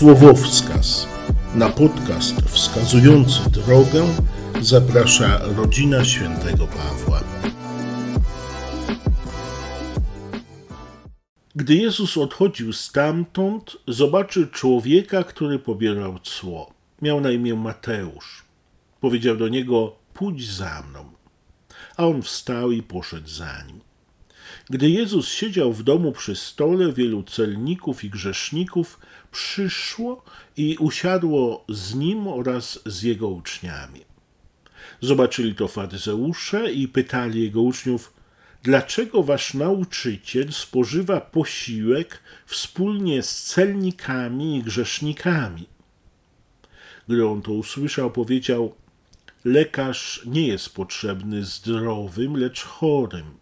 Słowowskaz. Na podcast wskazujący drogę zaprasza rodzina świętego Pawła. Gdy Jezus odchodził stamtąd, zobaczył człowieka, który pobierał cło. Miał na imię Mateusz. Powiedział do niego: Pójdź za mną. A on wstał i poszedł za nim. Gdy Jezus siedział w domu przy stole, wielu celników i grzeszników przyszło i usiadło z nim oraz z jego uczniami. Zobaczyli to faryzeusze i pytali jego uczniów, dlaczego wasz nauczyciel spożywa posiłek wspólnie z celnikami i grzesznikami? Gdy on to usłyszał, powiedział, lekarz nie jest potrzebny zdrowym, lecz chorym.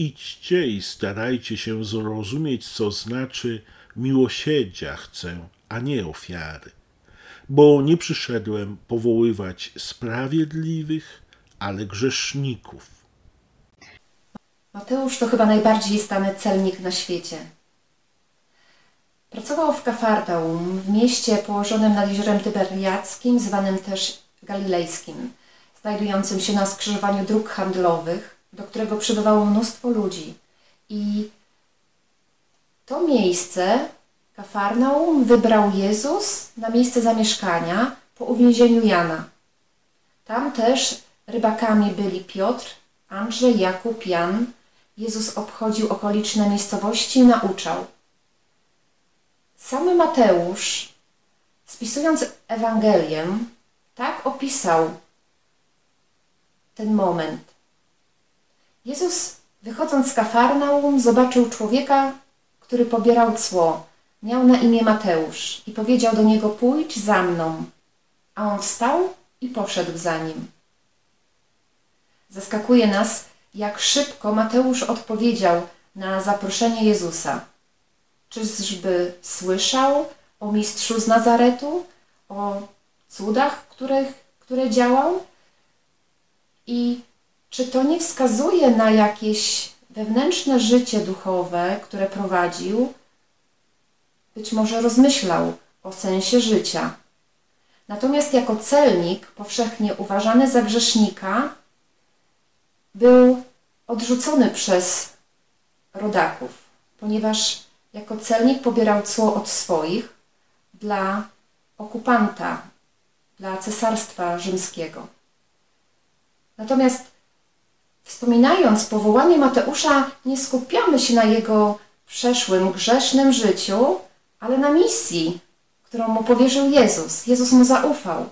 Idźcie i starajcie się zrozumieć, co znaczy miłosierdzia chcę, a nie ofiary. Bo nie przyszedłem powoływać sprawiedliwych, ale grzeszników. Mateusz to chyba najbardziej znany celnik na świecie. Pracował w Kafarnaum, w mieście położonym nad jeziorem Tyberiackim, zwanym też Galilejskim, znajdującym się na skrzyżowaniu dróg handlowych, do którego przybywało mnóstwo ludzi. I to miejsce, Kafarnaum, wybrał Jezus na miejsce zamieszkania po uwięzieniu Jana. Tam też rybakami byli Piotr, Andrzej, Jakub, Jan. Jezus obchodził okoliczne miejscowości i nauczał. Sam Mateusz, spisując Ewangelię, tak opisał ten moment. Jezus, wychodząc z Kafarnaum, zobaczył człowieka, który pobierał cło. Miał na imię Mateusz i powiedział do niego: Pójdź za mną. A on wstał i poszedł za nim. Zaskakuje nas, jak szybko Mateusz odpowiedział na zaproszenie Jezusa. Czyżby słyszał o mistrzu z Nazaretu, o cudach, których, które działał? I czy to nie wskazuje na jakieś wewnętrzne życie duchowe, które prowadził? Być może rozmyślał o sensie życia. Natomiast jako celnik, powszechnie uważany za grzesznika, był odrzucony przez rodaków, ponieważ jako celnik pobierał cło od swoich dla okupanta, dla cesarstwa rzymskiego. Natomiast wspominając powołanie Mateusza, nie skupiamy się na jego przeszłym, grzesznym życiu, ale na misji, którą mu powierzył Jezus. Jezus mu zaufał.